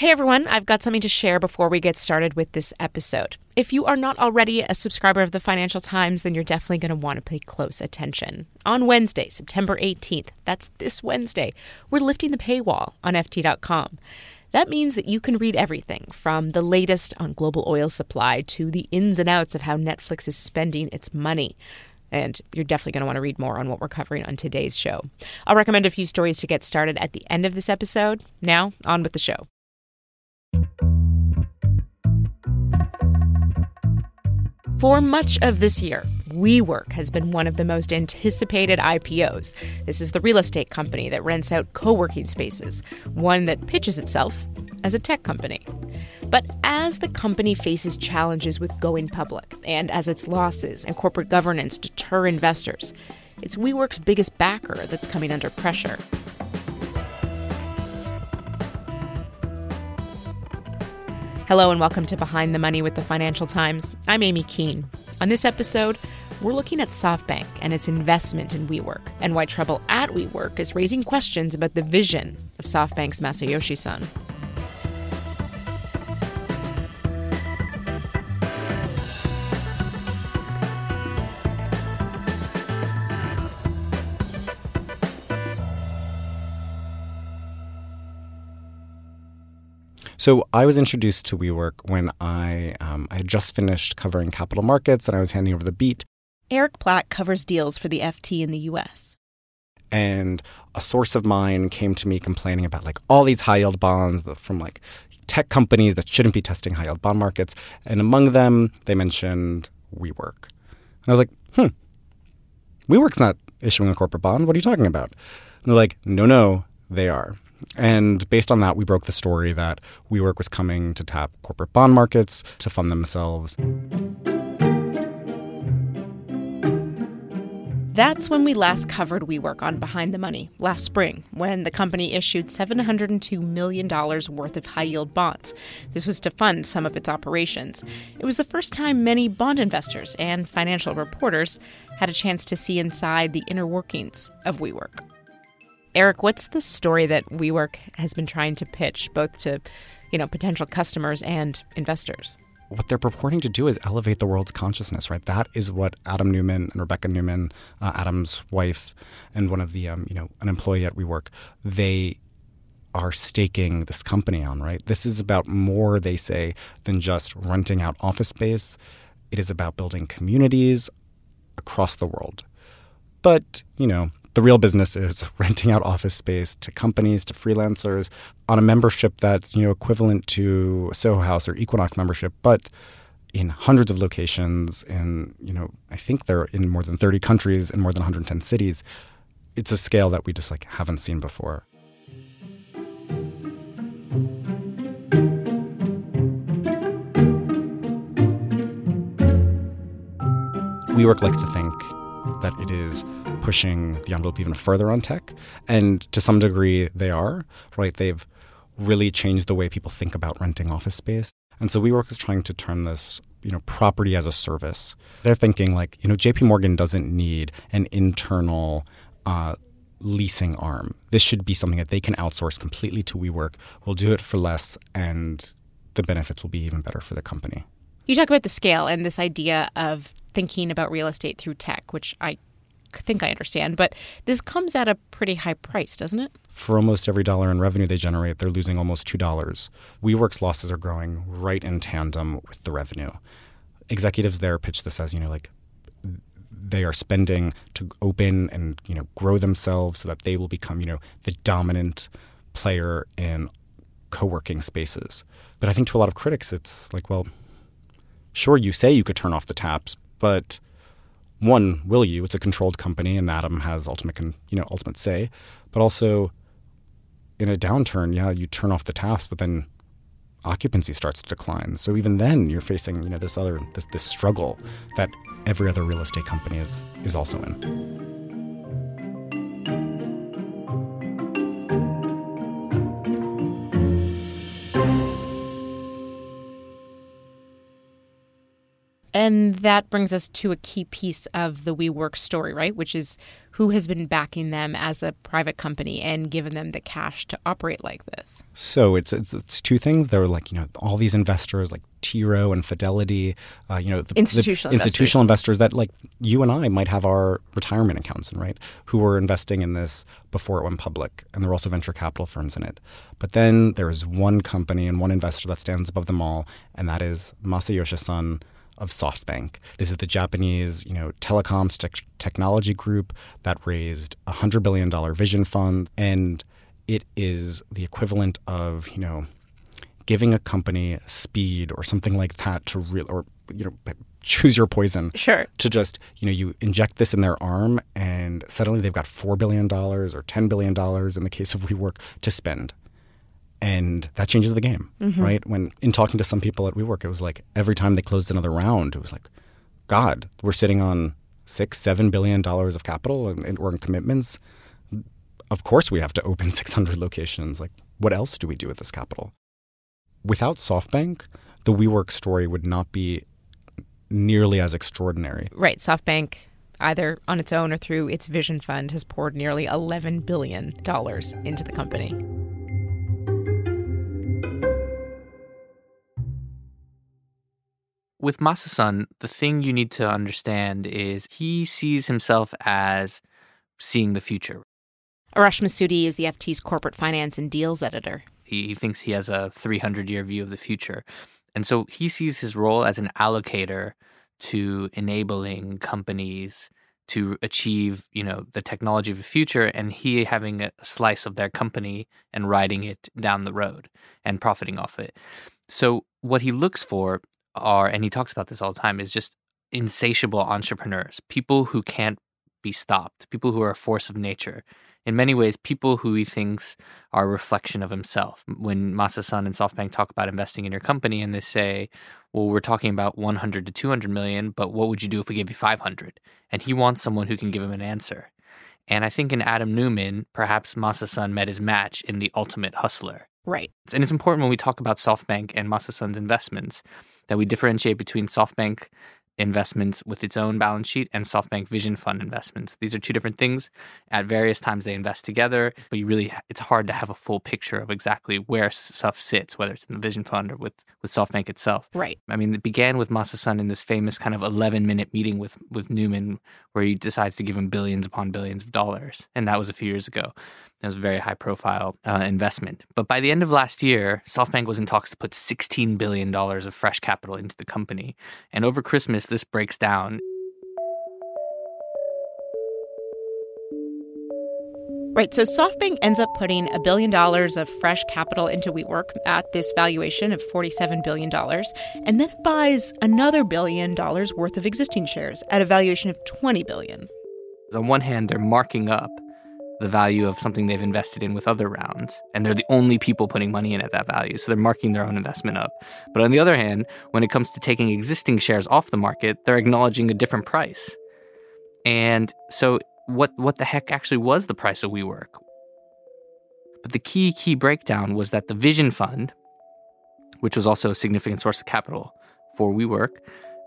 Hey everyone, I've got something to share before we get started with this episode. If you are not already a subscriber of the Financial Times, then you're definitely going to want to pay close attention. On Wednesday, September 18th, that's this Wednesday, we're lifting the paywall on FT.com. That means that you can read everything from the latest on global oil supply to the ins and outs of how Netflix is spending its money. And you're definitely going to want to read more on what we're covering on today's show. I'll recommend a few stories to get started at the end of this episode. Now, on with the show. For much of this year, WeWork has been one of the most anticipated IPOs. This is the real estate company that rents out co working spaces, one that pitches itself as a tech company. But as the company faces challenges with going public, and as its losses and corporate governance deter investors, it's WeWork's biggest backer that's coming under pressure. Hello and welcome to Behind the Money with the Financial Times. I'm Aimee Keane. On this episode, we're looking at SoftBank and its investment in WeWork and why trouble at WeWork is raising questions about the vision of SoftBank's Masayoshi Son. So I was introduced to WeWork when I um, I had just finished covering capital markets and I was handing over the beat. Eric Platt covers deals for the FT in the US. And a source of mine came to me complaining about like all these high yield bonds from like tech companies that shouldn't be testing high yield bond markets. And among them, they mentioned WeWork. And I was like, hmm, WeWork's not issuing a corporate bond. What are you talking about? And they're like, no, no, they are. And based on that, we broke the story that WeWork was coming to tap corporate bond markets to fund themselves. That's when we last covered WeWork on Behind the Money, last spring, when the company issued $702 million worth of high yield bonds. This was to fund some of its operations. It was the first time many bond investors and financial reporters had a chance to see inside the inner workings of WeWork. Eric, what's the story that WeWork has been trying to pitch both to, you know, potential customers and investors? What they're purporting to do is elevate the world's consciousness, right? That is what Adam Neumann and Rebecca Neumann, uh, Adam's wife, and one of the, um, you know, an employee at WeWork, they are staking this company on, right? This is about more, they say, than just renting out office space. It is about building communities across the world. But, you know, the real business is renting out office space to companies, to freelancers on a membership that's, you know, equivalent to Soho House or Equinox membership, but in hundreds of locations in, you know, I think they're in more than 30 countries in more than 110 cities. It's a scale that we just like haven't seen before. WeWork likes to think that it is pushing the envelope even further on tech. And to some degree, they are, right? They've really changed the way people think about renting office space. And so WeWork is trying to turn this, you know, property as a service. They're thinking like, you know, JP Morgan doesn't need an internal uh, leasing arm. This should be something that they can outsource completely to WeWork. We'll do it for less and the benefits will be even better for the company. You talk about the scale and this idea of thinking about real estate through tech, which I think I understand, but this comes at a pretty high price, doesn't it? For almost every dollar in revenue they generate, they're losing almost $2. WeWork's losses are growing right in tandem with the revenue. Executives there pitch this as, you know, like they are spending to open and, you know, grow themselves so that they will become, you know, the dominant player in co-working spaces. But I think to a lot of critics it's like, well, sure you say you could turn off the taps, but one, will you? It's a controlled company, and Adam has ultimate, con, you know, ultimate say. But also, in a downturn, yeah, you turn off the taps, but then occupancy starts to decline. So even then, you're facing you know this other this this struggle that every other real estate company is is also in. And that brings us to a key piece of the WeWork story, right? Which is who has been backing them as a private company and given them the cash to operate like this. So it's it's, it's two things. There were like you know all these investors like T. Rowe and Fidelity, uh, you know the institutional the investors. institutional investors that like you and I might have our retirement accounts in, right? Who were investing in this before it went public, and there were also venture capital firms in it. But then there is one company and one investor that stands above them all, and that is Masayoshi Son of SoftBank. This is the Japanese, you know, telecoms te- technology group that raised a hundred billion dollar vision fund, and it is the equivalent of, you know, giving a company speed or something like that to real or you know choose your poison. Sure. To just you know you inject this in their arm, and suddenly they've got four billion dollars or ten billion dollars in the case of WeWork to spend and that changes the game, mm-hmm. right? When in talking to some people at WeWork, it was like every time they closed another round, it was like, God, we're sitting on six, seven billion dollars of capital and, or in commitments. Of course, we have to open 600 locations. Like, what else do we do with this capital? Without SoftBank, the WeWork story would not be nearly as extraordinary. Right. SoftBank, either on its own or through its Vision Fund, has poured nearly $11 billion into the company. With Masa-san, the thing you need to understand is he sees himself as seeing the future. Arash Massoudi is the FT's corporate finance and deals editor. He, he thinks he has a 300 year view of the future. And so he sees his role as an allocator to enabling companies to achieve, you know, the technology of the future and he having a slice of their company and riding it down the road and profiting off it. So what he looks for are, and he talks about this all the time, is just insatiable entrepreneurs, people who can't be stopped, people who are a force of nature. In many ways, people who he thinks are a reflection of himself. When Masa-san and SoftBank talk about investing in your company and they say, well, we're talking about 100 to 200 million, but what would you do if we gave you 500? And he wants someone who can give him an answer. And I think in Adam Neumann, perhaps Masa-san met his match in the ultimate hustler. Right. And it's important when we talk about SoftBank and Masa-san's investments that we differentiate between SoftBank investments with its own balance sheet and SoftBank Vision Fund investments. These are two different things. At various times they invest together, but you really it's hard to have a full picture of exactly where stuff sits, whether it's in the Vision Fund or with with SoftBank itself. Right. I mean, it began with Masa-san in this famous kind of 11 minute meeting with with Neumann, where he decides to give him billions upon billions of dollars, and that was a few years ago. It was a very high profile uh, investment. But by the end of last year, SoftBank was in talks to put $16 billion of fresh capital into the company. And over Christmas, this breaks down. Right. So SoftBank ends up putting a billion dollars of fresh capital into WeWork at this valuation of $47 billion, and then it buys another billion dollars worth of existing shares at a valuation of 20 billion. On one hand, they're marking up the value of something they've invested in with other rounds. And they're the only people putting money in at that value. So they're marking their own investment up. But on the other hand, when it comes to taking existing shares off the market, they're acknowledging a different price. And so what what the heck actually was the price of WeWork? But the key key breakdown was that the Vision Fund, which was also a significant source of capital for WeWork,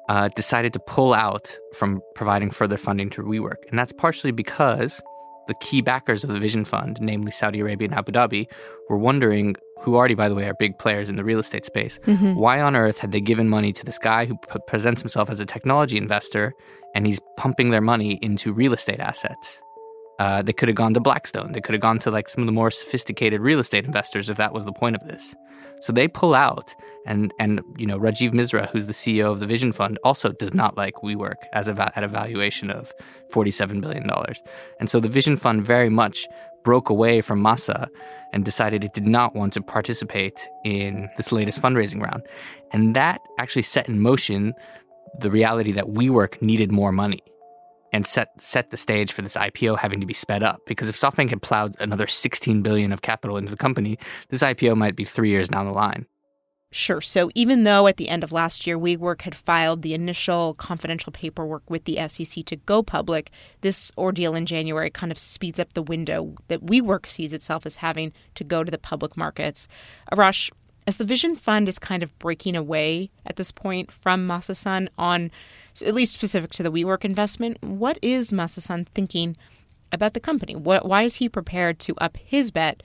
uh, decided to pull out from providing further funding to WeWork, and that's partially because the key backers of the Vision Fund, namely Saudi Arabia and Abu Dhabi, were wondering, who already, by the way, are big players in the real estate space, mm-hmm. why on earth had they given money to this guy who p- presents himself as a technology investor and he's pumping their money into real estate assets? Uh, they could have gone to Blackstone. They could have gone to like some of the more sophisticated real estate investors if that was the point of this. So they pull out, and and you know Rajiv Misra, who's the CEO of the Vision Fund, also does not like WeWork as a at a valuation of forty seven billion dollars. And so the Vision Fund very much broke away from Masa and decided it did not want to participate in this latest fundraising round, and that actually set in motion the reality that WeWork needed more money and set set the stage for this IPO having to be sped up. Because if SoftBank had plowed another 16 billion of capital into the company, this IPO might be three years down the line. Sure. So even though at the end of last year WeWork had filed the initial confidential paperwork with the SEC to go public, this ordeal in January kind of speeds up the window that WeWork sees itself as having to go to the public markets. Arash, as the Vision Fund is kind of breaking away at this point from Masa on, at least specific to the WeWork investment, what is Masa thinking about the company? What, why is he prepared to up his bet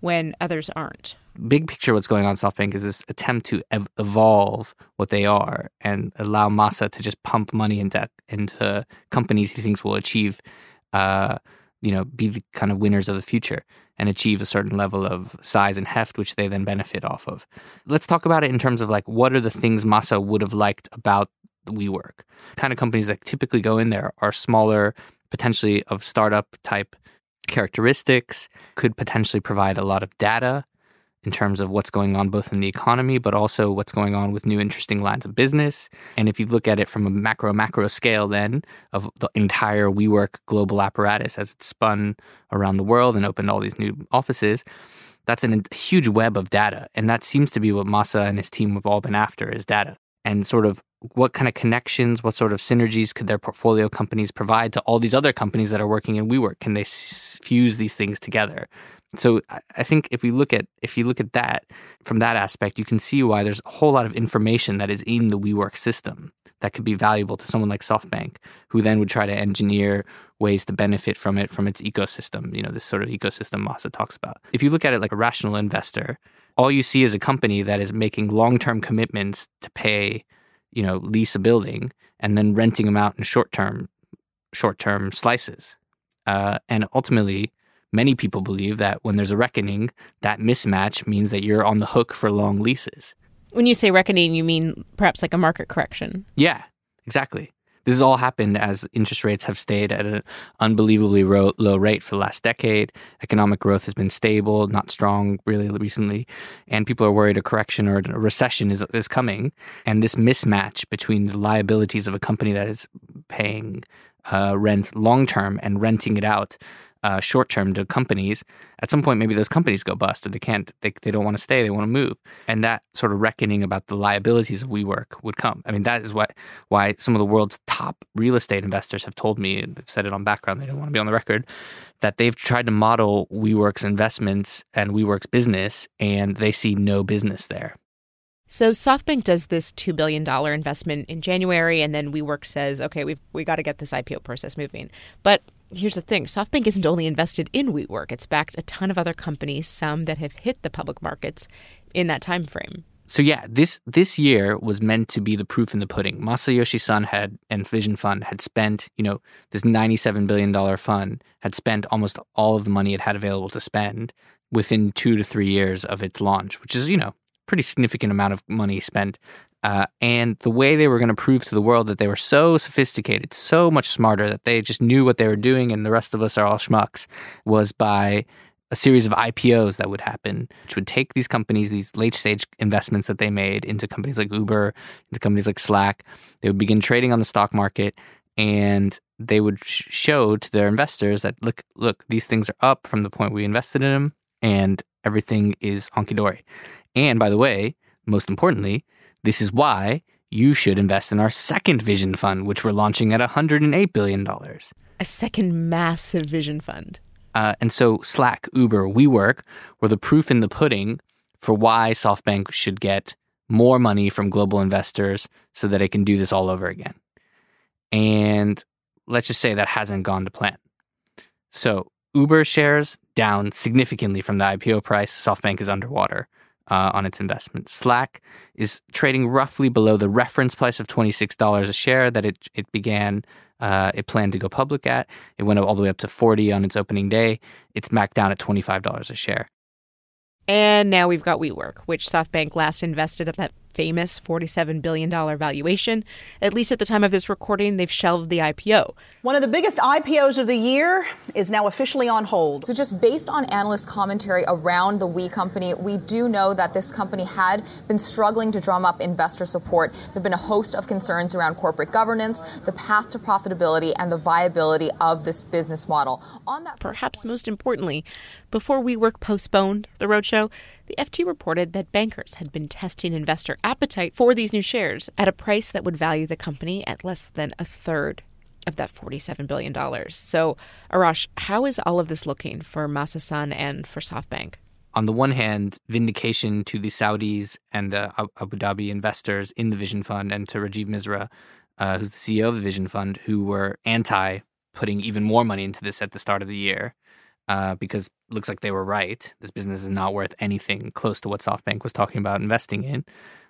when others aren't? Big picture, what's going on SoftBank is this attempt to ev- evolve what they are and allow Masa to just pump money into into companies he thinks will achieve, uh, you know, be the kind of winners of the future and achieve a certain level of size and heft, which they then benefit off of. Let's talk about it in terms of like what are the things Masa would have liked about the WeWork. kind of companies that typically go in there are smaller, potentially of startup type characteristics, could potentially provide a lot of data in terms of what's going on both in the economy, but also what's going on with new interesting lines of business. And if you look at it from a macro macro scale, then of the entire WeWork global apparatus as it's spun around the world and opened all these new offices, that's an, a huge web of data. And that seems to be what Masa and his team have all been after is data and sort of what kind of connections, what sort of synergies could their portfolio companies provide to all these other companies that are working in WeWork? Can they s- fuse these things together? So I think if we look at if you look at that from that aspect, you can see why there's a whole lot of information that is in the WeWork system that could be valuable to someone like SoftBank, who then would try to engineer ways to benefit from it from its ecosystem. You know, this sort of ecosystem Masa talks about. If you look at it like a rational investor, all you see is a company that is making long-term commitments to pay, you know, lease a building and then renting them out in short-term short-term slices. Uh, and ultimately, Many people believe that when there's a reckoning, that mismatch means that you're on the hook for long leases. When you say reckoning, you mean perhaps like a market correction? Yeah, exactly. This has all happened as interest rates have stayed at an unbelievably ro- low rate for the last decade. Economic growth has been stable, not strong really recently, and people are worried a correction or a recession is, is coming. And this mismatch between the liabilities of a company that is paying uh, rent long term and renting it out uh, short term to companies, at some point maybe those companies go bust or they can't, they, they don't want to stay, they want to move. And that sort of reckoning about the liabilities of WeWork would come. I mean, that is what why some of the world's top real estate investors have told me, they've said it on background, they don't want to be on the record, that they've tried to model WeWork's investments and WeWork's business and they see no business there. So SoftBank does this $2 billion investment in January, and then WeWork says, okay, we've we got to get this IPO process moving. But here's the thing SoftBank isn't only invested in WeWork, it's backed a ton of other companies, some that have hit the public markets in that time frame. So yeah, this this year was meant to be the proof in the pudding. Masayoshi Son had and Vision Fund had spent, you know, this ninety-seven billion dollar fund had spent almost all of the money it had available to spend within two to three years of its launch, which is, you know, pretty significant amount of money spent. Uh, and the way they were going to prove to the world that they were so sophisticated, so much smarter, that they just knew what they were doing and the rest of us are all schmucks, was by a series of IPOs that would happen, which would take these companies, these late stage investments that they made into companies like Uber, into companies like Slack. They would begin trading on the stock market and they would sh- show to their investors that look, look, these things are up from the point we invested in them and everything is honky dory. And by the way, most importantly, this is why you should invest in our second vision fund, which we're launching at $108 billion. A second massive vision fund. Uh, and so Slack, Uber, WeWork were the proof in the pudding for why SoftBank should get more money from global investors so that it can do this all over again. And let's just say that hasn't gone to plan. So Uber shares down significantly from the IPO price. SoftBank is underwater uh, on its investment. Slack is trading roughly below the reference price of $26 a share that it, it began, uh, it planned to go public at. It went all the way up to 40 on its opening day. It's back down at $25 a share. And now we've got WeWork, which SoftBank last invested at famous $47 billion valuation. At least at the time of this recording, they've shelved the IPO. One of the biggest IPOs of the year is now officially on hold. So, just based on analyst commentary around the We company, we do know that this company had been struggling to drum up investor support. There have been a host of concerns around corporate governance, the path to profitability, and the viability of this business model. On that, perhaps most importantly, before WeWork postponed the roadshow, the FT reported that bankers had been testing investor appetite for these new shares at a price that would value the company at less than a third of that $47 billion. So, Arash, how is all of this looking for Masa Son and for SoftBank? On the one hand, vindication to the Saudis and the Abu Dhabi investors in the Vision Fund and to Rajiv Misra, uh, who's the CEO of the Vision Fund, who were anti putting even more money into this at the start of the year uh, because looks like they were right. This business is not worth anything close to what SoftBank was talking about investing in.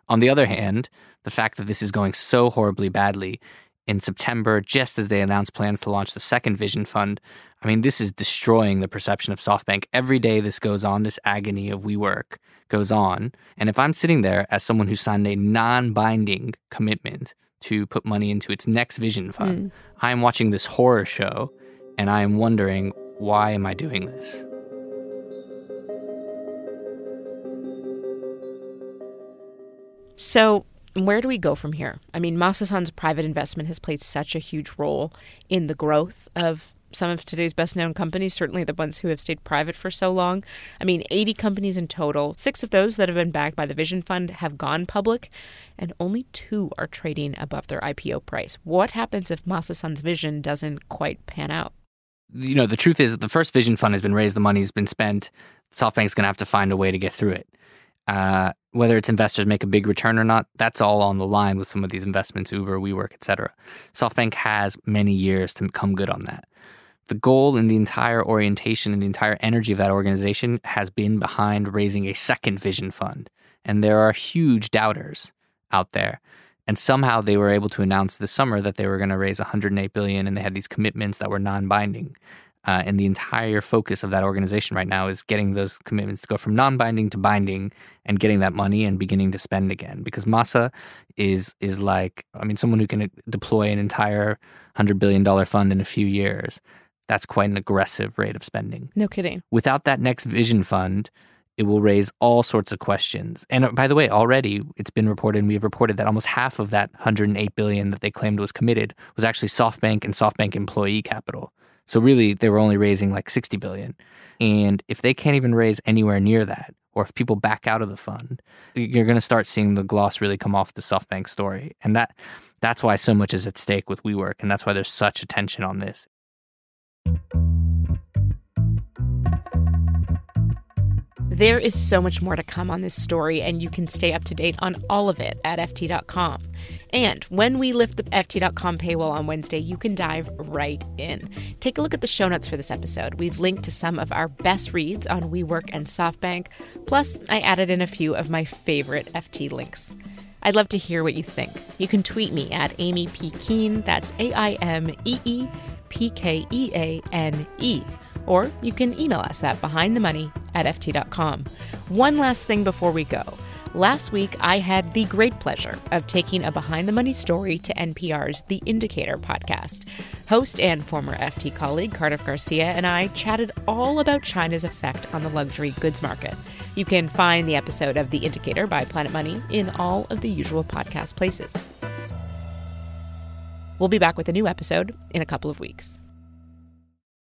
On the other hand, the fact that this is going so horribly badly in September, just as they announced plans to launch the second Vision Fund, I mean, this is destroying the perception of SoftBank. Every day this goes on, this agony of WeWork goes on. And if I'm sitting there as someone who signed a non binding commitment to put money into its next Vision Fund, mm. I'm watching this horror show and I am wondering why am I doing this? So, where do we go from here? I mean, Masa Son's private investment has played such a huge role in the growth of some of today's best known companies, certainly the ones who have stayed private for so long. I mean, 80 companies in total. Six of those that have been backed by the Vision Fund have gone public, and only two are trading above their IPO price. What happens if Masa Son's vision doesn't quite pan out? You know, the truth is that the first Vision Fund has been raised, the money's been spent. SoftBank's going to have to find a way to get through it. Uh, whether its investors make a big return or not, that's all on the line with some of these investments, Uber, WeWork, et cetera. SoftBank has many years to come good on that. The goal and the entire orientation and the entire energy of that organization has been behind raising a second Vision Fund. And there are huge doubters out there and somehow they were able to announce this summer that they were going to raise 108 billion and they had these commitments that were non-binding. Uh, and the entire focus of that organization right now is getting those commitments to go from non-binding to binding and getting that money and beginning to spend again. Because masa is is like i mean someone who can deploy an entire 100 billion dollar fund in a few years that's quite an aggressive rate of spending. No kidding. Without that next vision fund it will raise all sorts of questions. And uh, by the way, already it's been reported, and we have reported that almost half of that 108 billion that they claimed was committed was actually SoftBank and SoftBank employee capital. So really, they were only raising like 60 billion. And if they can't even raise anywhere near that, or if people back out of the fund, you're going to start seeing the gloss really come off the SoftBank story. And that that's why so much is at stake with WeWork, and that's why there's such attention on this. There is so much more to come on this story, and you can stay up to date on all of it at FT.com. And when we lift the FT.com paywall on Wednesday, you can dive right in. Take a look at the show notes for this episode. We've linked to some of our best reads on WeWork and SoftBank. Plus, I added in a few of my favorite FT links. I'd love to hear what you think. You can tweet me at Aimee P. Keane, that's A I M E E P K E A N E or you can email us at behindthemoney at ft.com. One last thing before we go. Last week, I had the great pleasure of taking a behind the money story to NPR's The Indicator podcast. Host and former FT colleague Cardiff Garcia and I chatted all about China's effect on the luxury goods market. You can find the episode of The Indicator by Planet Money in all of the usual podcast places. We'll be back with a new episode in a couple of weeks.